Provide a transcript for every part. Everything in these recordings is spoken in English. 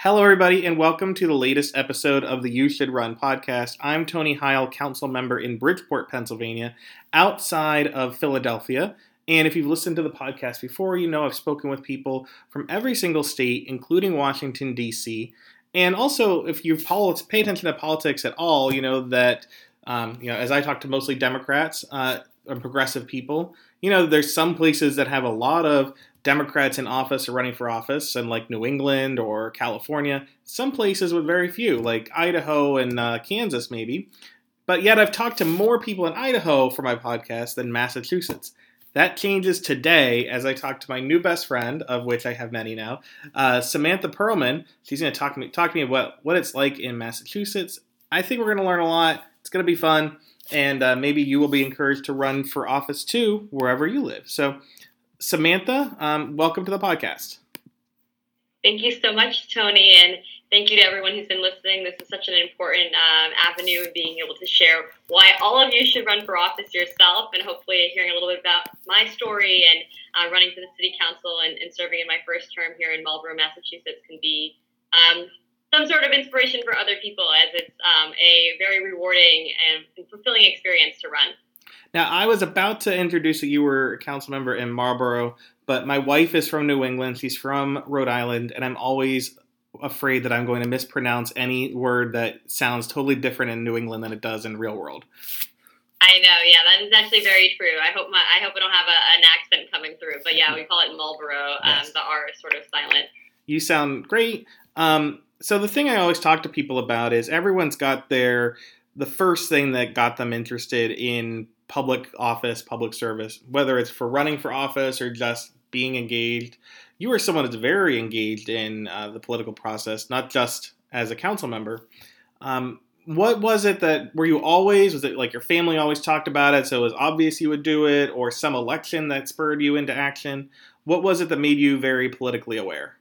Hello, everybody, and welcome to the latest episode of the You Should Run podcast. I'm Tony Heyl, council member in Bridgeport, Pennsylvania, outside of Philadelphia. And if you've listened to the podcast before, you know I've spoken with people from every single state, including Washington, D.C. And also, if you pay attention to politics at all, you know that, um, you know, as I talk to mostly Democrats uh, and progressive people, you know, there's some places that have a lot of Democrats in office or running for office, and like New England or California, some places with very few, like Idaho and uh, Kansas, maybe. But yet, I've talked to more people in Idaho for my podcast than Massachusetts. That changes today as I talk to my new best friend, of which I have many now, uh, Samantha Perlman. She's going to talk to me talk to me about what it's like in Massachusetts. I think we're going to learn a lot. It's going to be fun, and uh, maybe you will be encouraged to run for office too, wherever you live. So Samantha, um, welcome to the podcast. Thank you so much, Tony, and thank you to everyone who's been listening. This is such an important um, avenue of being able to share why all of you should run for office yourself, and hopefully hearing a little bit about my story and uh, running for the city council and, and, serving in my first term here in Marlborough, Massachusetts, can be um, some sort of inspiration for other people, as it's um, a very rewarding and fulfilling experience to run. Now, I was about to introduce that you were a council member in Marlborough, but my wife is from New England. She's from Rhode Island, and I'm always afraid that I'm going to mispronounce any word that sounds totally different in New England than it does in real world. I know, yeah, that is actually very true. I hope my I hope I don't have a, an accent coming through, but yeah, we call it Marlborough. Um. The R is sort of silent. You sound great. Um, so the thing I always talk to people about is everyone's got their the first thing that got them interested in public office, public service, whether it's for running for office or just being engaged. You are someone that's very engaged in uh, the political process, not just as a council member. Um, what was it that were you always was it like your family always talked about it so it was obvious you would do it or some election that spurred you into action what was it that made you very politically aware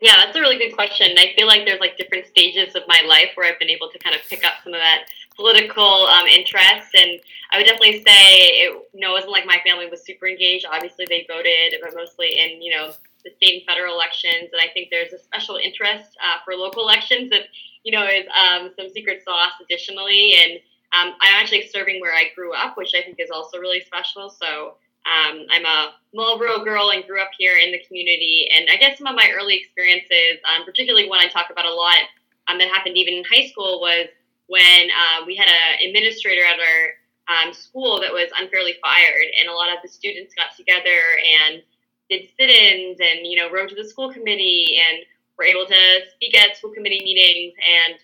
yeah that's a really good question i feel like there's like different stages of my life where i've been able to kind of pick up some of that political um, interests. And I would definitely say it, you know, it wasn't like my family was super engaged. Obviously, they voted, but mostly in, you know, the state and federal elections. And I think there's a special interest uh, for local elections that, you know, is um, some secret sauce additionally. And um, I'm actually serving where I grew up, which I think is also really special. So um, I'm a Marlborough girl and grew up here in the community. And I guess some of my early experiences, um, particularly one I talk about a lot um, that happened even in high school, was when uh, we had an administrator at our um, school that was unfairly fired, and a lot of the students got together and did sit-ins and you know wrote to the school committee and were able to speak at school committee meetings and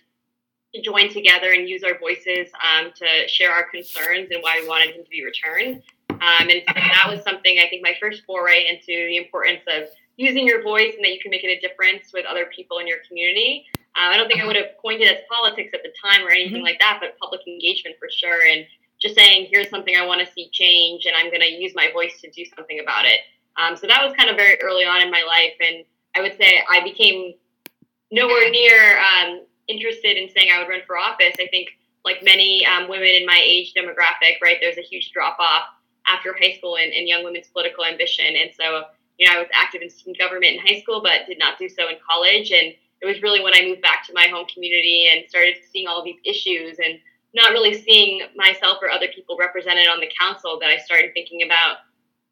to join together and use our voices um, to share our concerns and why we wanted him to be returned. Um, and so that was something I think my first foray into the importance of using your voice and that you can make it a difference with other people in your community. Uh, I don't think I would have coined it as politics at the time or anything mm-hmm. like that, but public engagement for sure. And just saying, here's something I want to see change, and I'm going to use my voice to do something about it. Um, so that was kind of very early on in my life. And I would say I became nowhere near um, interested in saying I would run for office. I think, like many um, women in my age demographic, right, there's a huge drop off after high school in young women's political ambition. And so, you know, I was active in student government in high school, but did not do so in college. And it was really when I moved back to my home community and started seeing all these issues and not really seeing myself or other people represented on the council that I started thinking about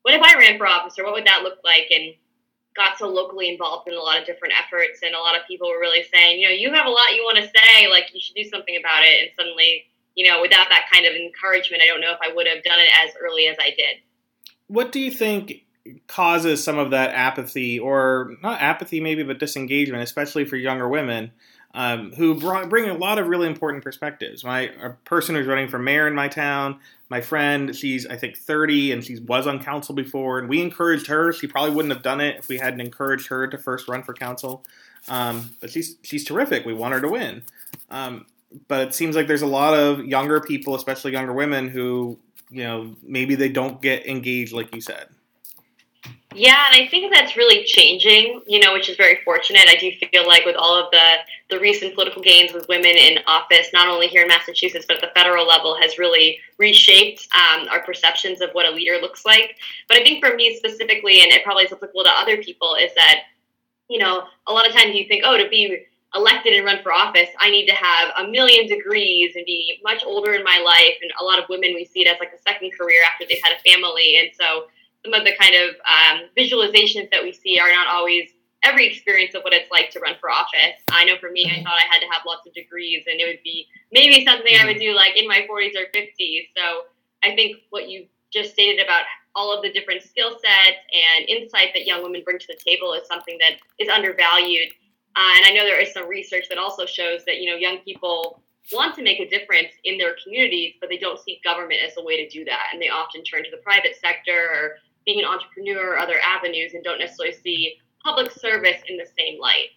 what if I ran for office or what would that look like and got so locally involved in a lot of different efforts and a lot of people were really saying, you know, you have a lot you want to say, like you should do something about it and suddenly, you know, without that kind of encouragement, I don't know if I would have done it as early as I did. What do you think causes some of that apathy, or not apathy maybe, but disengagement, especially for younger women. Um, who brought, bring a lot of really important perspectives. My a person who's running for mayor in my town, my friend, she's I think 30 and she was on council before, and we encouraged her. She probably wouldn't have done it if we hadn't encouraged her to first run for council. Um, but she's she's terrific. We want her to win. Um, but it seems like there's a lot of younger people, especially younger women, who you know maybe they don't get engaged like you said. Yeah, and I think that's really changing, you know, which is very fortunate. I do feel like with all of the, the recent political gains with women in office, not only here in Massachusetts, but at the federal level, has really reshaped um, our perceptions of what a leader looks like. But I think for me specifically, and it probably is applicable to other people, is that you know, a lot of times you think, oh, to be elected and run for office, I need to have a million degrees and be much older in my life. And a lot of women, we see it as like a second career after they've had a family. And so some of the kind of um, visualizations that we see are not always every experience of what it's like to run for office. I know for me, I thought I had to have lots of degrees and it would be maybe something I would do like in my 40s or 50s. So I think what you just stated about all of the different skill sets and insight that young women bring to the table is something that is undervalued. Uh, and I know there is some research that also shows that you know young people want to make a difference in their communities, but they don't see government as a way to do that, and they often turn to the private sector or being an entrepreneur or other avenues, and don't necessarily see public service in the same light.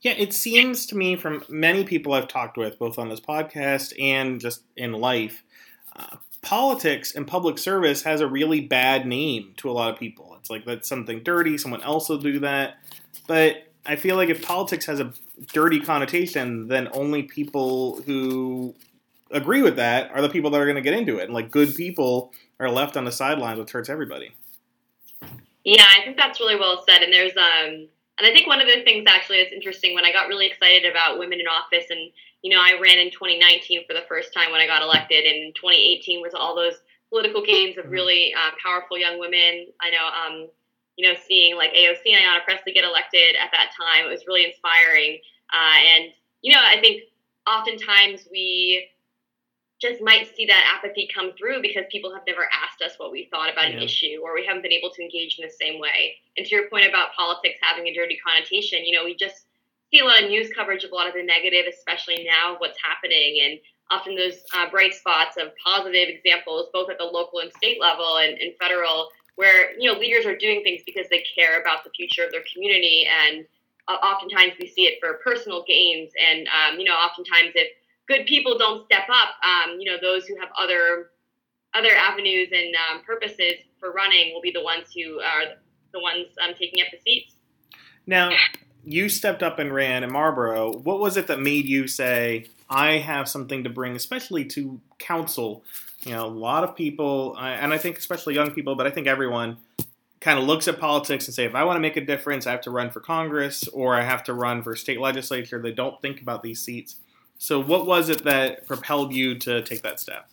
Yeah, it seems to me from many people I've talked with, both on this podcast and just in life, uh, politics and public service has a really bad name to a lot of people. It's like that's something dirty, someone else will do that. But I feel like if politics has a dirty connotation, then only people who agree with that are the people that are going to get into it. And like good people are left on the sidelines, which hurts everybody. Yeah, I think that's really well said. And there's um, and I think one of the things actually that's interesting when I got really excited about women in office, and you know, I ran in 2019 for the first time when I got elected, and 2018 was all those political gains of mm-hmm. really um, powerful young women. I know, um, you know, seeing like AOC and Ayanna Pressley get elected at that time, it was really inspiring. Uh, and you know, I think oftentimes we just might see that apathy come through because people have never asked us what we thought about yeah. an issue or we haven't been able to engage in the same way. And to your point about politics having a dirty connotation, you know, we just see a lot of news coverage of a lot of the negative, especially now what's happening and often those uh, bright spots of positive examples, both at the local and state level and, and federal, where, you know, leaders are doing things because they care about the future of their community and uh, oftentimes we see it for personal gains and um, you know oftentimes if good people don't step up, um, you know, those who have other other avenues and um, purposes for running will be the ones who are the ones um, taking up the seats. Now, you stepped up and ran in Marlborough. What was it that made you say, I have something to bring, especially to council? You know, a lot of people, and I think especially young people, but I think everyone kind of looks at politics and say, if I want to make a difference, I have to run for Congress or I have to run for state legislature. They don't think about these seats. So, what was it that propelled you to take that step?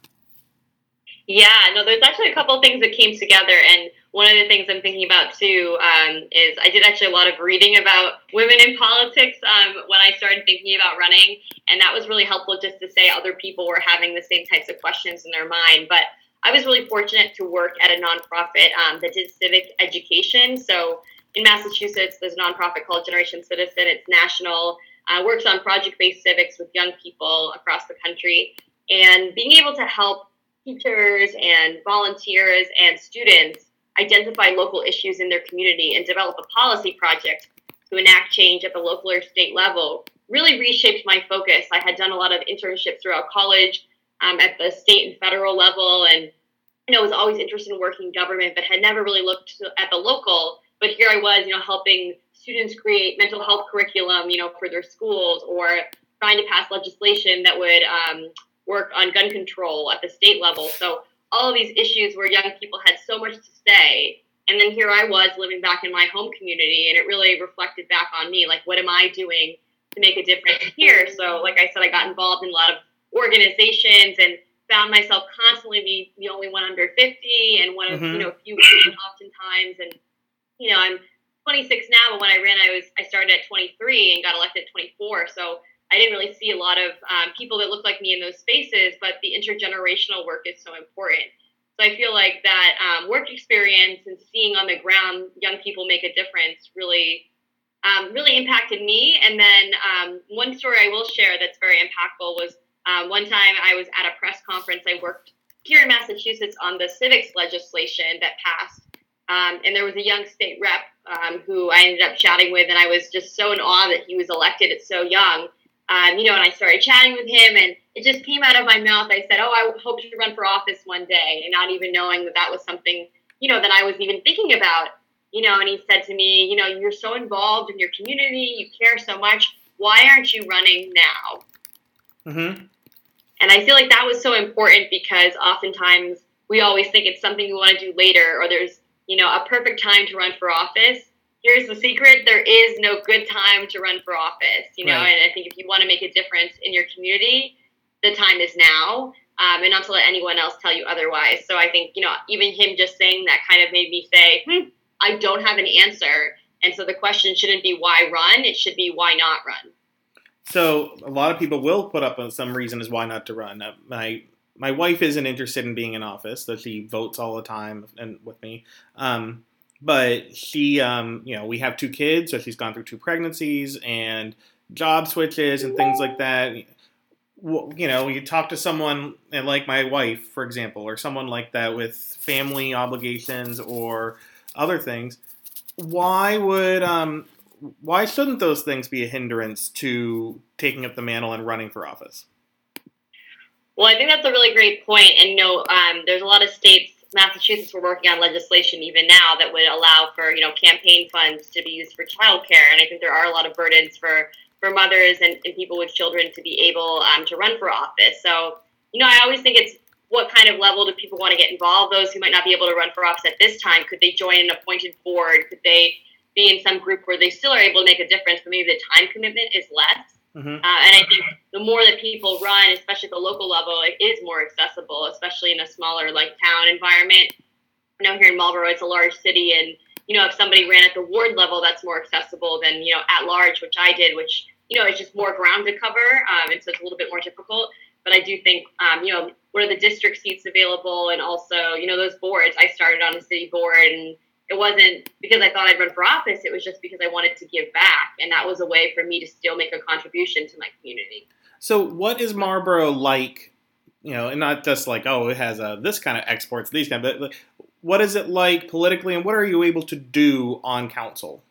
Yeah, no, there's actually a couple things that came together, and one of the things I'm thinking about too um, is I did actually a lot of reading about women in politics um, when I started thinking about running, and that was really helpful just to say other people were having the same types of questions in their mind. But I was really fortunate to work at a nonprofit um, that did civic education. So in Massachusetts, there's a nonprofit called Generation Citizen. It's national uh, works on project based civics with young people across the country. And being able to help teachers and volunteers and students identify local issues in their community and develop a policy project to enact change at the local or state level really reshaped my focus. I had done a lot of internships throughout college um, at the state and federal level, and you know was always interested in working in government, but had never really looked at the local. But here I was, you know, helping students create mental health curriculum, you know, for their schools, or trying to pass legislation that would um, work on gun control at the state level. So all of these issues where young people had so much to say. And then here I was living back in my home community, and it really reflected back on me. Like, what am I doing to make a difference here? So, like I said, I got involved in a lot of organizations and found myself constantly being the only one under 50 and one of, mm-hmm. you know, few women oftentimes. And, you know, I'm 26 now, but when I ran, I was I started at 23 and got elected at 24. So I didn't really see a lot of um, people that looked like me in those spaces. But the intergenerational work is so important. So I feel like that um, work experience and seeing on the ground young people make a difference really, um, really impacted me. And then um, one story I will share that's very impactful was um, one time I was at a press conference. I worked here in Massachusetts on the civics legislation that passed um, and there was a young state rep um, who I ended up chatting with, and I was just so in awe that he was elected at so young. Um, you know, and I started chatting with him, and it just came out of my mouth. I said, "Oh, I hope to run for office one day," and not even knowing that that was something, you know, that I was even thinking about. You know, and he said to me, "You know, you're so involved in your community, you care so much. Why aren't you running now?" Mm-hmm. And I feel like that was so important because oftentimes we always think it's something we want to do later, or there's you know, a perfect time to run for office. Here's the secret: there is no good time to run for office. You know, right. and I think if you want to make a difference in your community, the time is now. Um, and not to let anyone else tell you otherwise. So I think, you know, even him just saying that kind of made me say, hmm, I don't have an answer. And so the question shouldn't be why run, it should be why not run. So a lot of people will put up some reason as why not to run. Uh, my my wife isn't interested in being in office, though she votes all the time and with me. Um, but she, um, you know, we have two kids, so she's gone through two pregnancies and job switches and things like that you know, you talk to someone like my wife, for example, or someone like that with family obligations or other things. Why would um, why shouldn't those things be a hindrance to taking up the mantle and running for office? Well, I think that's a really great. And no, um, there's a lot of states. Massachusetts, we're working on legislation even now that would allow for you know campaign funds to be used for childcare, and I think there are a lot of burdens for for mothers and, and people with children to be able um, to run for office. So, you know, I always think it's what kind of level do people want to get involved? Those who might not be able to run for office at this time, could they join an appointed board? Could they be in some group where they still are able to make a difference, but maybe the time commitment is less? Mm-hmm. Uh, and I think the more that people run, especially at the local level, it is more accessible, especially in a smaller like town environment. I know here in Marlborough, it's a large city, and you know, if somebody ran at the ward level, that's more accessible than, you know, at large, which I did, which, you know, it's just more ground to cover. Um, and so it's a little bit more difficult. But I do think, um, you know, what are the district seats available? And also, you know, those boards, I started on a city board and it wasn't because I thought I'd run for office. It was just because I wanted to give back. And that was a way for me to still make a contribution to my community. So what is Marlborough like you know, and not just like oh, it has uh, this kind of exports, these kind, of, but what is it like politically, and what are you able to do on council?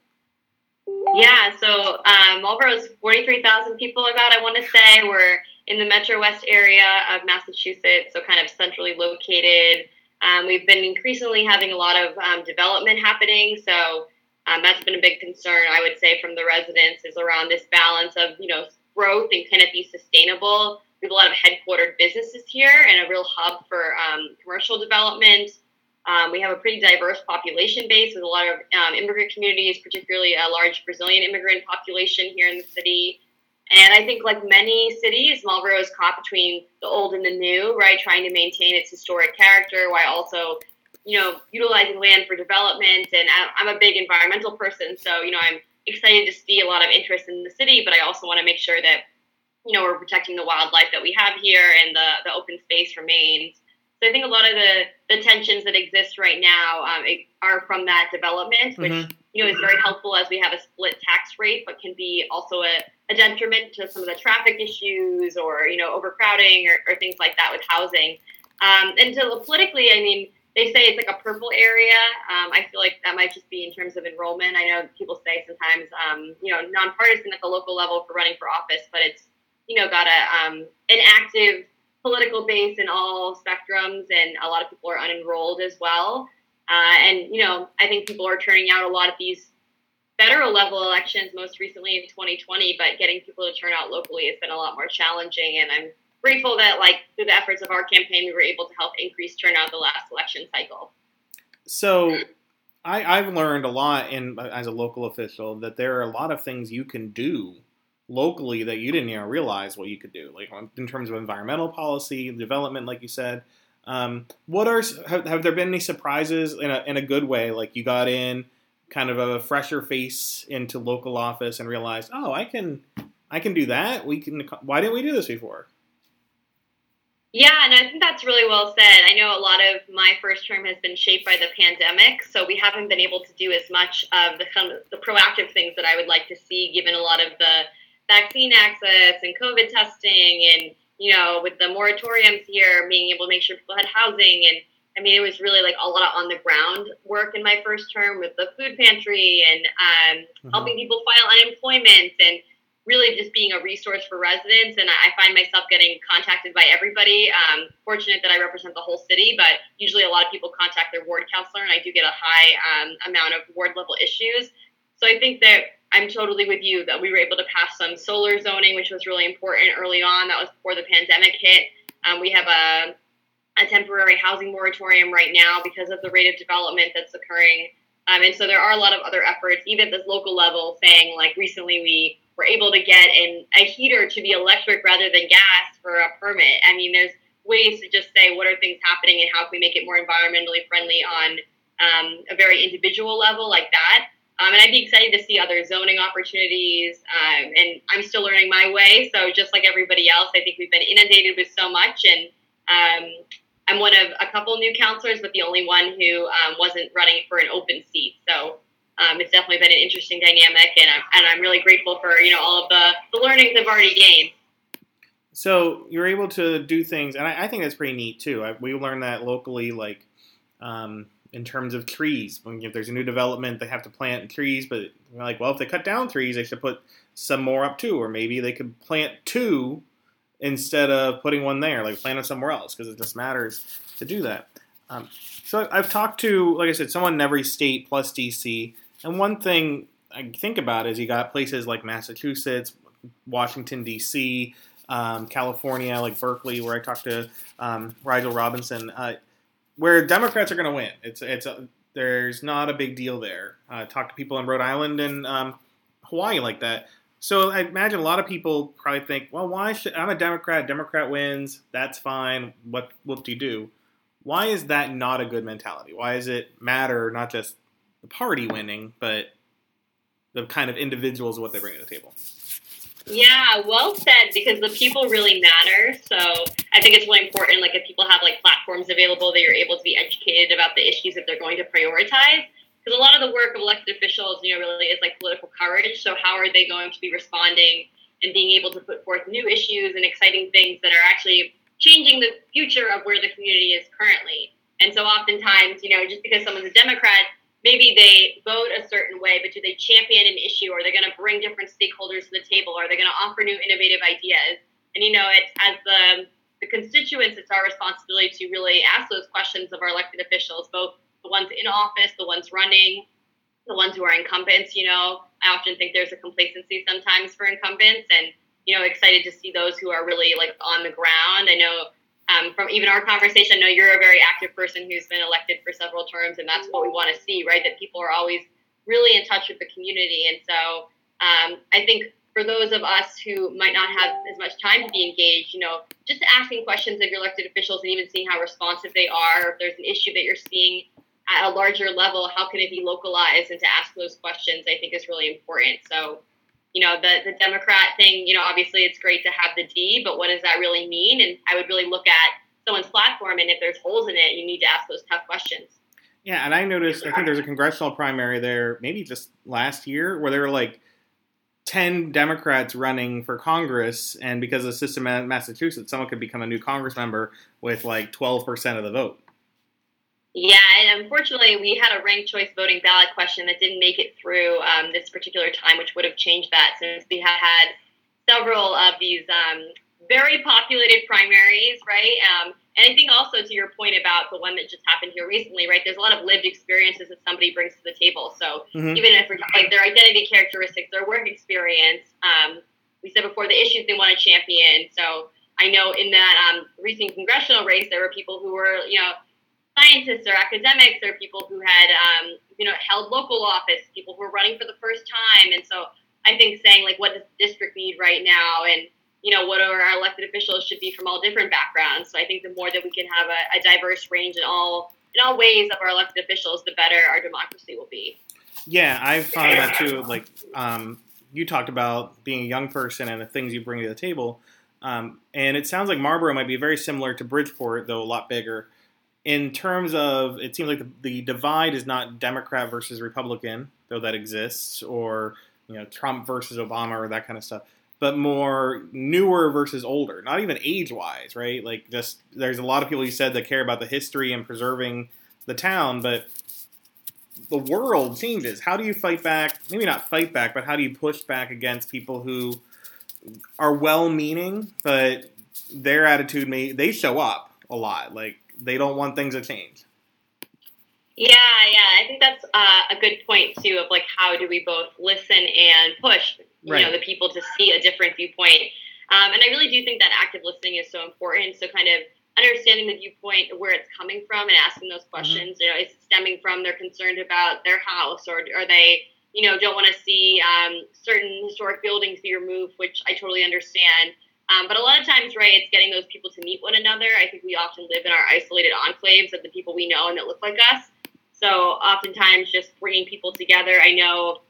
Yeah, so um, Marlborough's 43,000 people about, I want to say. We're in the Metro West area of Massachusetts, so kind of centrally located. Um, we've been increasingly having a lot of um, development happening, so um, that's been a big concern, I would say, from the residents is around this balance of, you know, growth and can it be sustainable? We have a lot of headquartered businesses here and a real hub for um, commercial development. Um, we have a pretty diverse population base with a lot of um, immigrant communities, particularly a large Brazilian immigrant population here in the city. And I think, like many cities, Marlborough is caught between the old and the new, right? Trying to maintain its historic character while also, you know, utilizing land for development. And I'm a big environmental person, so you know, I'm excited to see a lot of interest in the city, but I also want to make sure that, you know, we're protecting the wildlife that we have here and the the open space remains. So I think a lot of the, the tensions that exist right now um, are from that development, which mm-hmm. you know is very helpful as we have a split tax rate, but can be also a, a detriment to some of the traffic issues or you know overcrowding or, or things like that with housing. Um, and so politically, I mean, they say it's like a purple area. Um, I feel like that might just be in terms of enrollment. I know people say sometimes, um, you know, nonpartisan at the local level for running for office, but it's, you know, got a um, an active political base in all spectrums, and a lot of people are unenrolled as well. Uh, and you know, I think people are turning out a lot of these federal level elections, most recently in 2020, but getting people to turn out locally has been a lot more challenging. And I'm grateful that, like, through the efforts of our campaign, we were able to help increase turnout the last election cycle. So. I, I've learned a lot in as a local official that there are a lot of things you can do locally that you didn't even realize what you could do, like in terms of environmental policy, development, like you said. Um, what are have, have, there been any surprises in a in a good way? Like you got in kind of a fresher face into local office and realized, oh, I can I can do that. We can. Why didn't we do this before? Yeah, and I think that's really well said. I know a lot of my first term has been shaped by the pandemic, so we haven't been able to do as much of the the proactive things that I would like to see, given a lot of the vaccine access and COVID testing and, you know, with the moratoriums here, being able to make sure people had housing. And I mean, it was really like a lot of on the ground work in my first term with the food pantry and um, mm-hmm. helping people file unemployment and really just being a resource for residents. And I find myself getting contacted by everybody. Um, fortunate that I represent the whole city, but usually a lot of people contact their ward councilor, and I do get a high um, amount of ward level issues. So I think that I'm totally with you that we were able to pass some solar zoning, which was really important early on. That was before the pandemic hit. Um, we have a, a temporary housing moratorium right now because of the rate of development that's occurring Um, and so there are a lot of other efforts, even at this local level, saying like recently we were able to get an, a heater to be electric rather than gas for a permit. I mean, there's ways to just say what are things happening and how can we make it more environmentally friendly on um, a very individual level like that. Um, and I'd be excited to see other zoning opportunities. Um, and I'm still learning my way. So just like everybody else, I think we've been inundated with so much. And um, I'm one of a couple new councilors, but the only one who um, wasn't running for an open seat. So um, it's definitely been an interesting dynamic, and I'm, and I'm really grateful for you know all of the, the learnings I've already gained. So you're able to do things, and I, I think that's pretty neat too. I, we learned that locally, like um, in terms of trees. When if there's a new development, they have to plant trees, but like, well, if they cut down trees, they should put some more up too, or maybe they could plant two instead of putting one there, like plant them somewhere else, because it just matters to do that. Um, so I've talked to, like I said, someone in every state plus DC, and one thing I think about is you got places like Massachusetts, Washington D.C., um, California, like Berkeley, where I talked to um, Rigel Robinson, uh, where Democrats are going to win. It's it's a, there's not a big deal there. Uh, talk to people in Rhode Island and um, Hawaii like that. So I imagine a lot of people probably think, well, why should I'm a Democrat? Democrat wins. That's fine. What what do you do? Why is that not a good mentality? Why does it matter not just the party winning, but the kind of individuals what they bring to the table? Yeah, well said. Because the people really matter. So I think it's really important. Like if people have like platforms available, that you're able to be educated about the issues that they're going to prioritize. Because a lot of the work of elected officials, you know, really is like political courage. So how are they going to be responding and being able to put forth new issues and exciting things that are actually changing the future of where the community is currently? And so oftentimes, you know, just because someone's a Democrat maybe they vote a certain way, but do they champion an issue? Or are they going to bring different stakeholders to the table? Are they going to offer new innovative ideas? And you know, it's as the the constituents, it's our responsibility to really ask those questions of our elected officials, both the ones in office, the ones running, the ones who are incumbents. You know, I often think there's a complacency sometimes for incumbents, and you know, excited to see those who are really like on the ground. I know um, from even our conversation, I know you're a very active person who's been elected for several terms, and that's what we want to see, right? That people are always really in touch with the community. And so um, I think for those of us who might not have as much time to be engaged, you know, just asking questions of your elected officials and even seeing how responsive they are, if there's an issue that you're seeing at a larger level, how can it be localized and to ask those questions, I think is really important. So you know, the, the Democrat thing, you know, obviously it's great to have the D, but what does that really mean? And I would really look at someone's platform, and if there's holes in it, you need to ask those tough questions. Yeah, and I noticed, I think there's a congressional primary there, maybe just last year, where there were like 10 Democrats running for Congress, and because of the system in Massachusetts, someone could become a new Congress member with like 12% of the vote. Yeah, and unfortunately, we had a ranked choice voting ballot question that didn't make it through um, this particular time, which would have changed that since we have had several of these um, very populated primaries, right? Um, and I think also to your point about the one that just happened here recently, right? There's a lot of lived experiences that somebody brings to the table. So mm-hmm. even if we're like their identity characteristics, their work experience, um, we said before the issues they want to champion. So I know in that um, recent congressional race, there were people who were, you know, scientists or academics or people who had um, you know held local office, people who were running for the first time, and so I think saying like what does the district need right now, and you know what are our elected officials should be from all different backgrounds. So I think the more that we can have a, a diverse range in all in all ways of our elected officials, the better our democracy will be. Yeah, I've found that too. Like um, you talked about being a young person and the things you bring to the table. Um, and it sounds like Marlborough might be very similar to Bridgeport, though a lot bigger in terms of it seems like the, the, divide is not Democrat versus Republican, though that exists, or you know Trump versus Obama or that kind of stuff, but more newer versus older. Not even age wise, right? Like just there's a lot of people you said that care about the history and preserving the town, but the world changes. How do you fight back? Maybe not fight back, but how do you push back against people who are well-meaning, but their attitude may they show up a lot, like they don't want things to change. Yeah, yeah, I think that's uh, a good point too. Of like, how do we both listen and push, you right. know, the people to see a different viewpoint? Um, and I really do think that active listening is so important. So, kind of understanding the viewpoint where it's coming from and asking those mm-hmm. questions. Mm-hmm. You know, is it stemming from they're concerned about their house or are they, you know, don't want to see um, certain historic buildings be removed, which I totally understand. Um, but a lot of times, right, it's getting those people to meet one another. I think we often live in our isolated enclaves of the people we know and that look like us. So oftentimes, just bringing people together. I know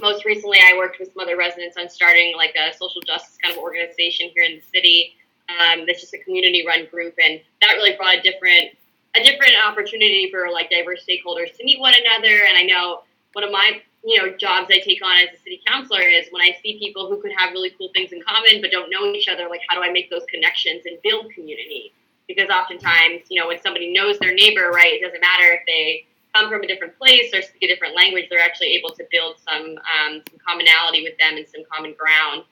most recently I worked with some other residents on starting like a social justice kind of organization here in the city. Um, that's just a community run group, and that really brought a different a different opportunity for like diverse stakeholders to meet one another. And I know one of my you know jobs I take on as a city councilor is when I see people who could have really cool things in common but don't know each other. Like, how do I make those connections and build community? Because oftentimes, you know, when somebody knows their neighbor, right, it doesn't matter if they come from a different place or speak a different language. They're actually able to build some um, some commonality with them and some common ground.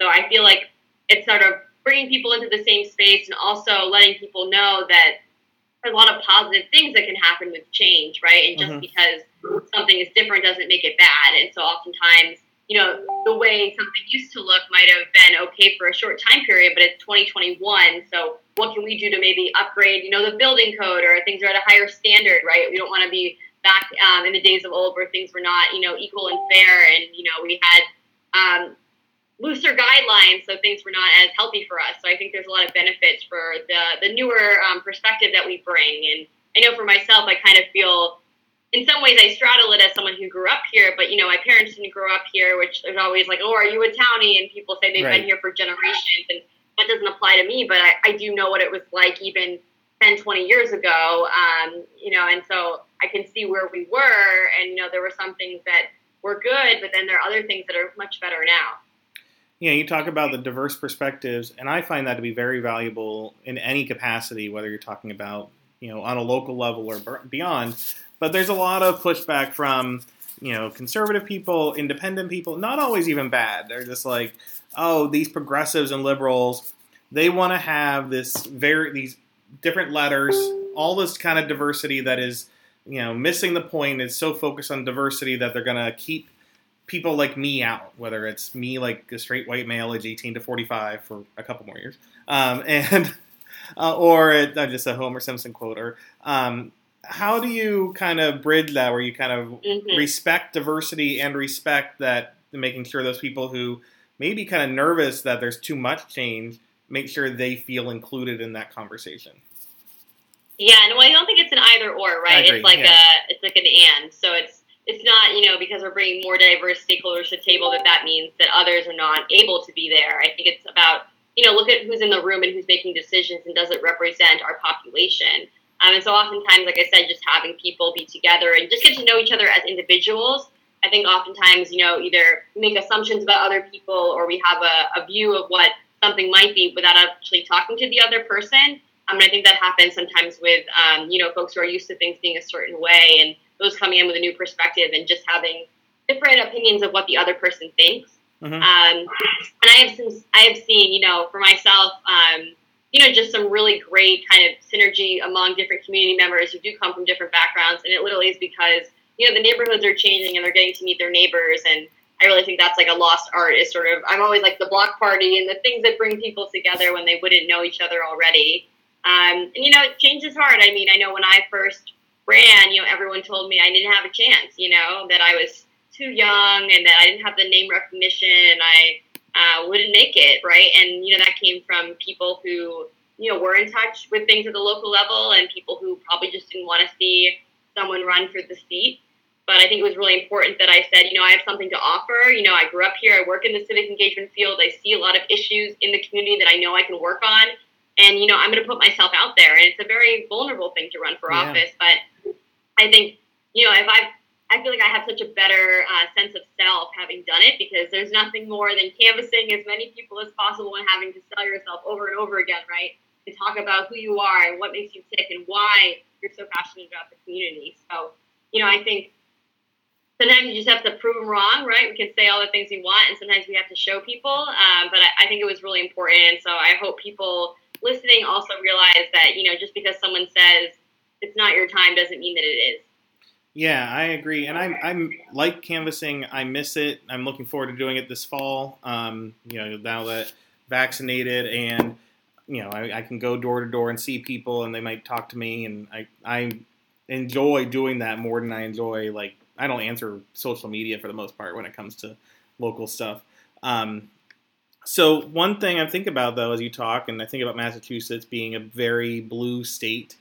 So I feel like it's sort of bringing people into the same space and also letting people know that there's a lot of positive things that can happen with change, right? And just mm-hmm. because something is different doesn't make it bad. And so oftentimes, you know, the way something used to look might have been okay for a short time period, but it's 2021. So what can we do to maybe upgrade, you know, the building code or things are at a higher standard, right? We don't want to be back um, in the days of old where things were not, you know, equal and fair, and you know, we had um, looser guidelines, so things were not as healthy for us. So I think there's a lot of benefits for the the newer um, perspective that we bring. And I know for myself, I kind of feel, in some ways, I straddle it as someone who grew up here. But you know, my parents didn't grow up here, which there's always like, oh, are you a townie? And people say they've right. been here for generations, and that doesn't apply to me. But I, I do know what it was like even 10, 20 years ago. Um, you know, and so I can see where we were, and you know, there were some things that were good, but then there are other things that are much better now you know, you talk about the diverse perspectives, and I find that to be very valuable in any capacity, whether you're talking about, you know, on a local level or beyond. But there's a lot of pushback from, you know, conservative people, independent people, not always even bad. They're just like, oh, these progressives and liberals, they want to have this very, these different letters, all this kind of diversity that is, you know, missing the point is so focused on diversity that they're going to keep people like me out, whether it's me like a straight white male age 18 to 45 for a couple more years, um, and uh, or uh, just a Homer Simpson quote, or um, how do you kind of bridge that where you kind of mm-hmm. respect diversity and respect that making sure those people who may be kind of nervous that there's too much change make sure they feel included in that conversation. Yeah, no, I don't think it's an either or, right? It's like yeah. a, it's like an and. So it's it's not, you know, because we're bringing more diverse stakeholders to the table that that means that others are not able to be there. I think it's about, you know, look at who's in the room and who's making decisions and does it represent our population. Um, and so oftentimes, like I said, just having people be together and just get to know each other as individuals. I think oftentimes, you know, either make assumptions about other people or we have a, a view of what something might be without actually talking to the other person. Um, and I think that happens sometimes with, um, you know, folks who are used to things being a certain way and those coming in with a new perspective and just having different opinions of what the other person thinks. Mm-hmm. Um, and I have some, I have seen, you know, for myself, um, you know, just some really great kind of synergy among different community members who do come from different backgrounds. And it literally is because, you know, the neighborhoods are changing and they're getting to meet their neighbors. And I really think that's like a lost art is sort of, I'm always like the block party and the things that bring people together when they wouldn't know each other already. Um, and, you know, change is hard. I mean, I know when I first ran, you know, everyone told me I didn't have a chance, you know, that I was too young and that I didn't have the name recognition and I uh, wouldn't make it, right? And, you know, that came from people who, you know, were in touch with things at the local level and people who probably just didn't want to see someone run for the seat. But I think it was really important that I said, you know, I have something to offer. You know, I grew up here, I work in the civic engagement field, I see a lot of issues in the community that I know I can work on and you know i'm going to put myself out there and it's a very vulnerable thing to run for yeah. office but i think you know if i i feel like i have such a better uh, sense of self having done it because there's nothing more than canvassing as many people as possible and having to sell yourself over and over again right to talk about who you are and what makes you tick and why you're so passionate about the community so you know i think sometimes you just have to prove them wrong, right? We can say all the things we want, and sometimes we have to show people. Um, but I, I, think it was really important. So I hope people listening also realize that you know just because someone says it's not your time doesn't mean that it is. Yeah, I agree, and I'm I'm like canvassing. I miss it. I'm looking forward to doing it this fall. Um, you know, now that vaccinated, and you know, I, I can go door to door and see people, and they might talk to me, and I I enjoy doing that more than I enjoy like I don't answer social media for the most part when it comes to local stuff. Um, so one thing I think about though as you talk, and I think about Massachusetts being a very blue state,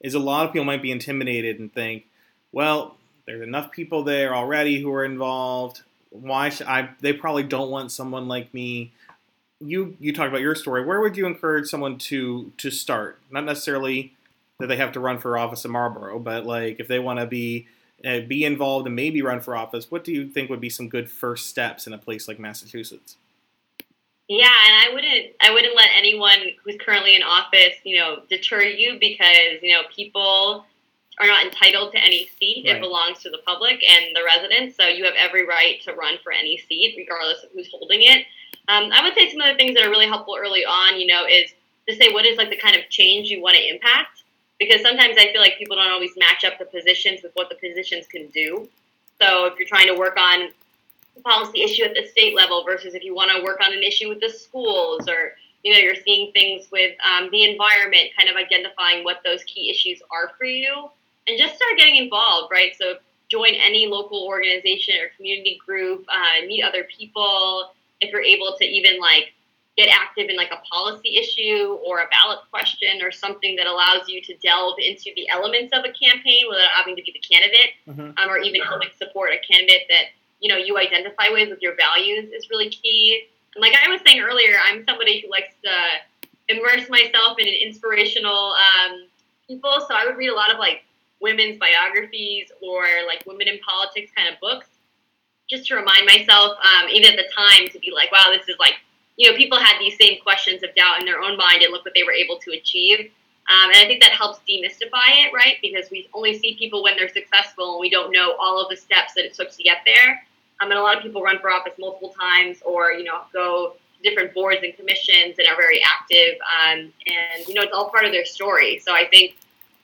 is a lot of people might be intimidated and think, well, there's enough people there already who are involved. Why should I? They probably don't want someone like me. You you talked about your story. Where would you encourage someone to to start? Not necessarily that they have to run for office in Marlborough, but like if they want to be uh, be involved and maybe run for office, what do you think would be some good first steps in a place like Massachusetts? Yeah, and I wouldn't I wouldn't let anyone who's currently in office, you know, deter you because, you know, people are not entitled to any seat. Right. It belongs to the public and the residents, so you have every right to run for any seat regardless of who's holding it. Um, I would say some of the things that are really helpful early on, you know, is to say what is like the kind of change you want to impact because sometimes I feel like people don't always match up the positions with what the positions can do. So if you're trying to work on policy issue at the state level versus if you want to work on an issue with the schools or you know you're seeing things with um, the environment, kind of identifying what those key issues are for you, and just start getting involved, right? So join any local organization or community group, uh, meet other people. If you're able to even like get active in like a policy issue or a ballot question or something that allows you to delve into the elements of a campaign without having to be the candidate mm-hmm. um, or even helping support a candidate that you know you identify with with your values is really key and like i was saying earlier i'm somebody who likes to immerse myself in an inspirational um, people so i would read a lot of like women's biographies or like women in politics kind of books just to remind myself um, even at the time to be like wow this is like you know, people had these same questions of doubt in their own mind and look what they were able to achieve. Um, and I think that helps demystify it, right? Because we only see people when they're successful and we don't know all of the steps that it took to get there. Um, and a lot of people run for office multiple times or, you know, go to different boards and commissions and are very active. Um, and, you know, it's all part of their story. So I think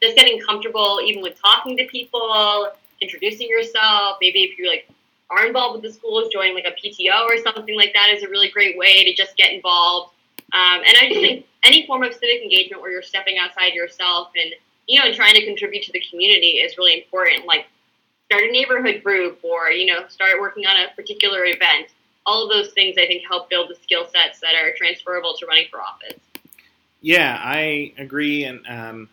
just getting comfortable even with talking to people, introducing yourself, maybe if you're like are involved with the schools, join like a PTO or something like that is a really great way to just get involved. Um, and I just think any form of civic engagement where you're stepping outside yourself and you know and trying to contribute to the community is really important. Like start a neighborhood group or you know start working on a particular event. All of those things I think help build the skill sets that are transferable to running for office. Yeah, I agree, and um,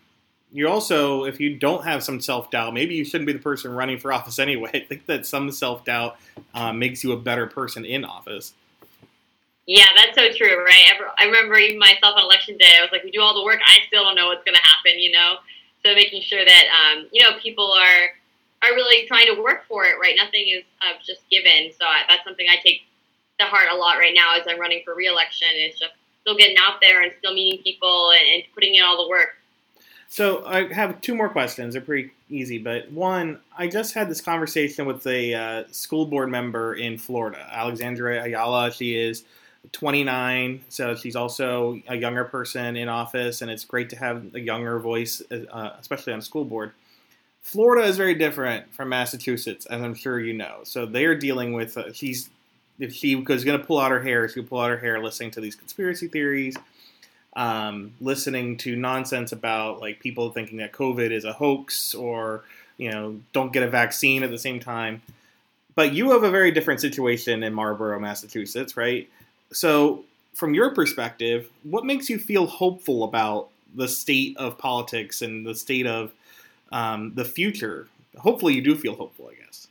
you also, if you don't have some self doubt, maybe you shouldn't be the person running for office anyway. I think that some self doubt uh, makes you a better person in office. Yeah, that's so true, right? I remember even myself on election day, I was like, we do all the work, I still don't know what's going to happen, you know? So making sure that, um, you know, people are are really trying to work for it, right? Nothing is just given. So I, that's something I take to heart a lot right now as I'm running for reelection. It's just still getting out there and still meeting people and, and putting in all the work. So I have two more questions. They're pretty easy, but one, I just had this conversation with a uh, school board member in Florida, Alexandra Ayala. She is 29, so she's also a younger person in office, and it's great to have a younger voice, uh, especially on a school board. Florida is very different from Massachusetts, as I'm sure you know. So they're dealing with uh, she's if she was going to pull out her hair, she would pull out her hair listening to these conspiracy theories um, listening to nonsense about like people thinking that COVID is a hoax or you know don't get a vaccine at the same time. But you have a very different situation in Marlborough, Massachusetts, right? So, from your perspective, what makes you feel hopeful about the state of politics and the state of um, the future? Hopefully, you do feel hopeful, I guess.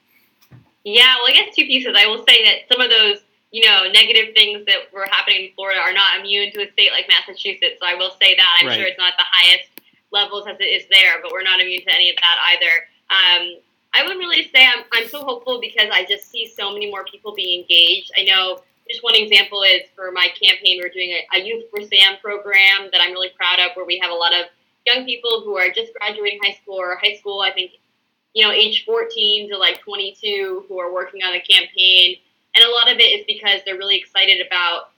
Yeah, well, I guess two pieces. I will say that some of those you know, negative things that were happening in Florida are not immune to a state like Massachusetts. So I will say that. I'm right. sure it's not the highest levels as it is there, but we're not immune to any of that either. Um, I would really say I'm, I'm so hopeful because I just see so many more people being engaged. I know just one example is for my campaign, we're doing a, a Youth for Sam program that I'm really proud of, where we have a lot of young people who are just graduating high school or high school, I think, you know, age 14 to like 22 who are working on a campaign and a lot of it is because they're really excited about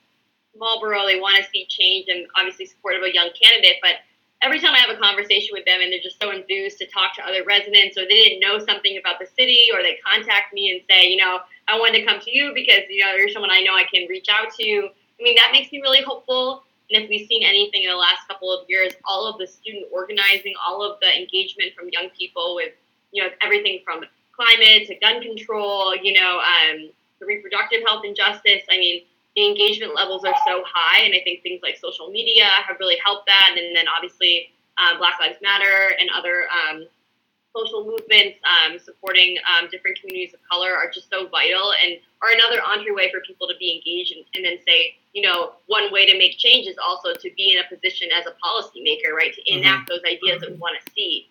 Marlborough. They want to see change and obviously support of a young candidate. But every time I have a conversation with them and they're just so enthused to talk to other residents or they didn't know something about the city or they contact me and say, you know, I wanted to come to you because, you know, you're someone I know I can reach out to. I mean, that makes me really hopeful. And if we've seen anything in the last couple of years, all of the student organizing, all of the engagement from young people with, you know, everything from climate to gun control, you know, um, the reproductive health and justice. I mean, the engagement levels are so high, and I think things like social media have really helped that. And then obviously, uh, Black Lives Matter and other um, social movements um, supporting um, different communities of color are just so vital and are another entryway for people to be engaged and, and, then say, you know, one way to make change is also to be in a position as a policymaker, right, to mm-hmm. enact mm-hmm. those ideas that we want to see.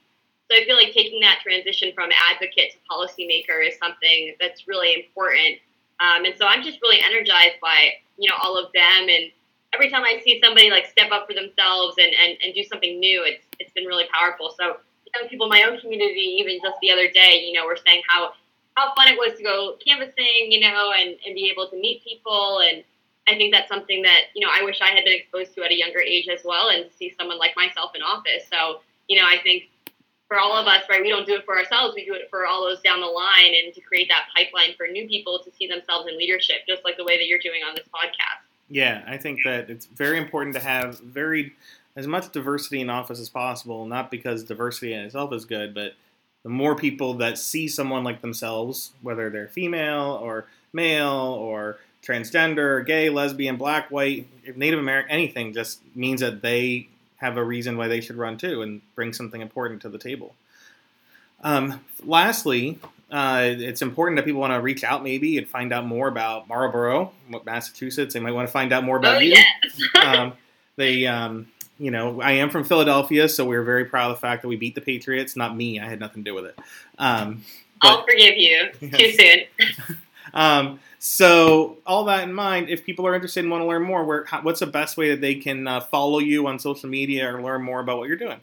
So I feel like taking that transition from advocate to policymaker is something that's really important. Um, and so I'm just really energized by, you know, all of them. And every time I see somebody like step up for themselves and, and, and do something new, it's, it's been really powerful. So young people in my own community, even just the other day, you know, were saying how how fun it was to go canvassing, you know, and, and be able to meet people. And I think that's something that, you know, I wish I had been exposed to at a younger age as well and see someone like myself in office. So, you know, I think for all of us, right, we don't do it for ourselves, we do it for all those down the line and to create that pipeline for new people to see themselves in leadership, just like the way that you're doing on this podcast. Yeah, I think that it's very important to have very as much diversity in office as possible, not because diversity in itself is good, but the more people that see someone like themselves, whether they're female or male or transgender, gay, lesbian, black, white, Native American, anything, just means that they have a reason why they should run too and bring something important to the table. Um, lastly, uh, it's important that people want to reach out maybe and find out more about Marlborough, Massachusetts. They might want to find out more about oh, you. Yes. um, they um, you know, I am from Philadelphia, so we are very proud of the fact that we beat the Patriots. Not me; I had nothing to do with it. Um, but, I'll forgive you. Yes. Too soon. um, so, all that in mind, if people are interested and want to learn more, where how, what's the best way that they can uh, follow you on social media or learn more about what you're doing?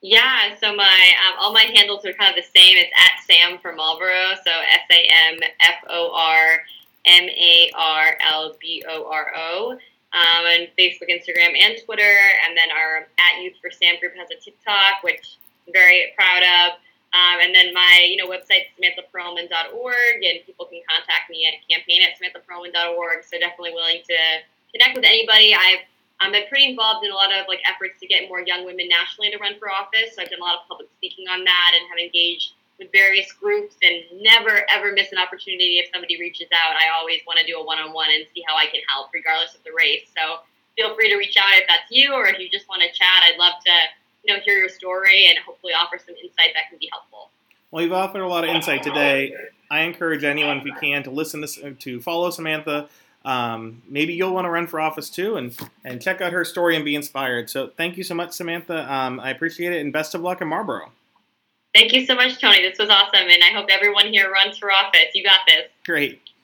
Yeah, so my um, all my handles are kind of the same. It's at Sam for Marlboro, so S A M F O R M A R L B O R O um, and Facebook, Instagram, and Twitter. And then our at Youth for Sam group has a TikTok, which I'm very proud of. Um, and then my you know website samanthaperlman.org, and people can contact me at campaign at samanthaperlman.org. So definitely willing to connect with anybody. I've um, been pretty involved in a lot of like efforts to get more young women nationally to run for office. So I've done a lot of public speaking on that, and have engaged with various groups and never ever miss an opportunity if somebody reaches out. I always want to do a one on one and see how I can help, regardless of the race. So feel free to reach out if that's you or if you just want to chat. I'd love to you know hear your story and hopefully offer some insight that can be helpful. Well, you've offered a lot of insight today. I encourage anyone, if you can, to listen to, to follow Samantha. Um, maybe you'll want to run for office too, and and check out her story and be inspired. So, thank you so much, Samantha. Um, I appreciate it, and best of luck in Marlborough. Thank you so much, Tony. This was awesome, and I hope everyone here runs for office. You got this. Great.